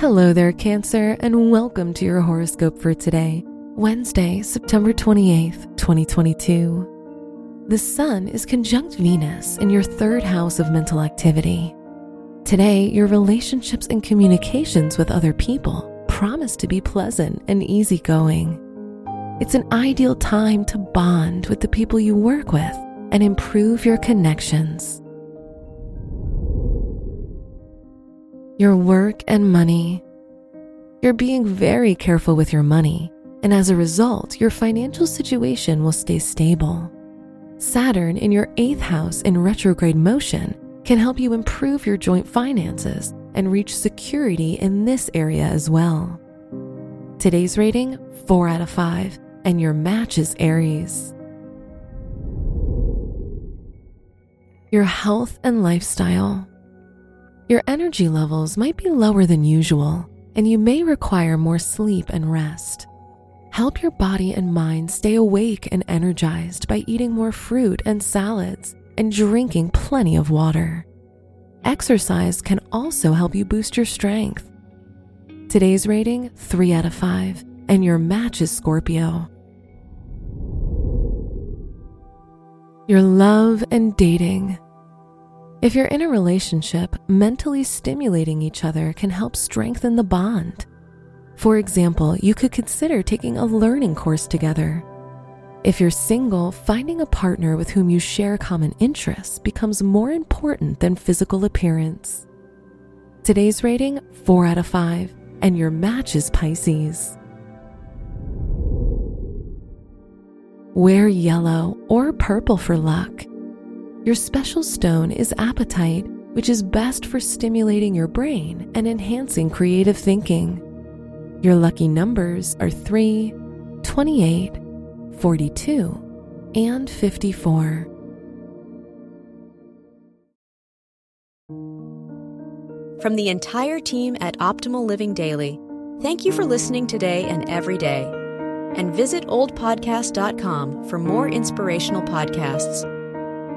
Hello there, Cancer, and welcome to your horoscope for today, Wednesday, September 28th, 2022. The Sun is conjunct Venus in your third house of mental activity. Today, your relationships and communications with other people promise to be pleasant and easygoing. It's an ideal time to bond with the people you work with and improve your connections. Your work and money. You're being very careful with your money, and as a result, your financial situation will stay stable. Saturn in your eighth house in retrograde motion can help you improve your joint finances and reach security in this area as well. Today's rating 4 out of 5, and your match is Aries. Your health and lifestyle. Your energy levels might be lower than usual, and you may require more sleep and rest. Help your body and mind stay awake and energized by eating more fruit and salads and drinking plenty of water. Exercise can also help you boost your strength. Today's rating 3 out of 5, and your match is Scorpio. Your love and dating. If you're in a relationship, mentally stimulating each other can help strengthen the bond. For example, you could consider taking a learning course together. If you're single, finding a partner with whom you share common interests becomes more important than physical appearance. Today's rating 4 out of 5, and your match is Pisces. Wear yellow or purple for luck. Your special stone is apatite, which is best for stimulating your brain and enhancing creative thinking. Your lucky numbers are 3, 28, 42, and 54. From the entire team at Optimal Living Daily, thank you for listening today and every day. And visit oldpodcast.com for more inspirational podcasts.